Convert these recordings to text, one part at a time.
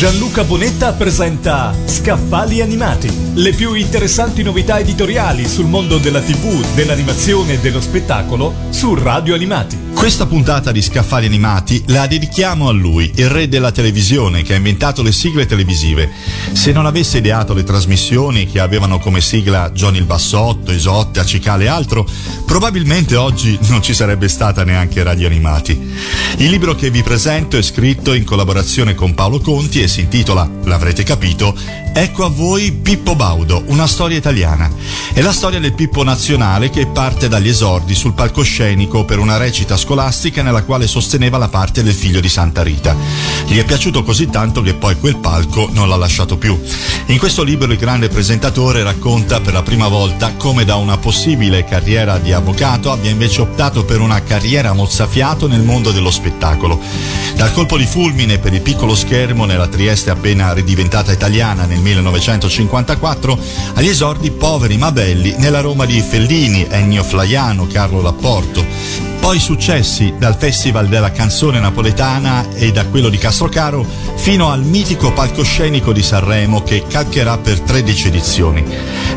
Gianluca Bonetta presenta Scaffali Animati, le più interessanti novità editoriali sul mondo della TV, dell'animazione e dello spettacolo su Radio Animati. Questa puntata di Scaffali Animati la dedichiamo a lui, il re della televisione che ha inventato le sigle televisive. Se non avesse ideato le trasmissioni che avevano come sigla Johnny il Bassotto, Isotte, Acicale e altro, probabilmente oggi non ci sarebbe stata neanche Radio Animati. Il libro che vi presento è scritto in collaborazione con Paolo Conti e si intitola, l'avrete capito, Ecco a voi Pippo Baudo, una storia italiana. È la storia del Pippo nazionale che parte dagli esordi sul palcoscenico per una recita scolastica nella quale sosteneva la parte del figlio di Santa Rita. Gli è piaciuto così tanto che poi quel palco non l'ha lasciato più. In questo libro il grande presentatore racconta per la prima volta come da una possibile carriera di avvocato abbia invece optato per una carriera mozzafiato nel mondo dello spettacolo. Dal colpo di fulmine per il piccolo schermo nella Trieste appena ridiventata italiana nel 1954 agli esordi poveri ma belli nella Roma di Fellini, Ennio Flaiano, Carlo Lapporto. Poi successi dal Festival della canzone napoletana e da quello di Castrocaro fino al mitico palcoscenico di Sanremo che calcherà per 13 edizioni.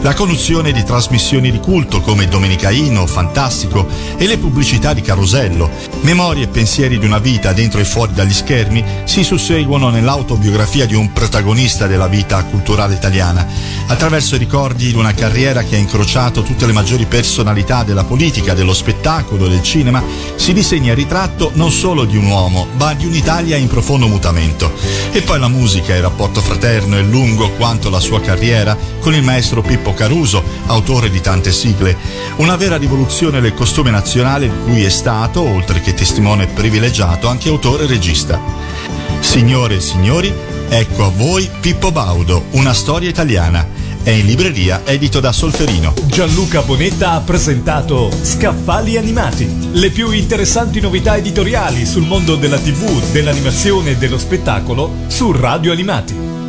La conduzione di trasmissioni di culto come Domenicaino, Fantastico e le pubblicità di Carosello, memorie e pensieri di una vita dentro e fuori dagli schermi si susseguono nell'autobiografia di un protagonista della vita culturale italiana, attraverso i ricordi di una carriera che ha incrociato tutte le maggiori personalità della politica, dello spettacolo, del cinema cinema si disegna il ritratto non solo di un uomo, ma di un'Italia in profondo mutamento. E poi la musica, il rapporto fraterno e lungo quanto la sua carriera con il maestro Pippo Caruso, autore di tante sigle. Una vera rivoluzione del costume nazionale di cui è stato, oltre che testimone privilegiato, anche autore e regista. Signore e signori, ecco a voi Pippo Baudo, una storia italiana è in libreria edito da Solferino. Gianluca Bonetta ha presentato Scaffali Animati, le più interessanti novità editoriali sul mondo della TV, dell'animazione e dello spettacolo su Radio Animati.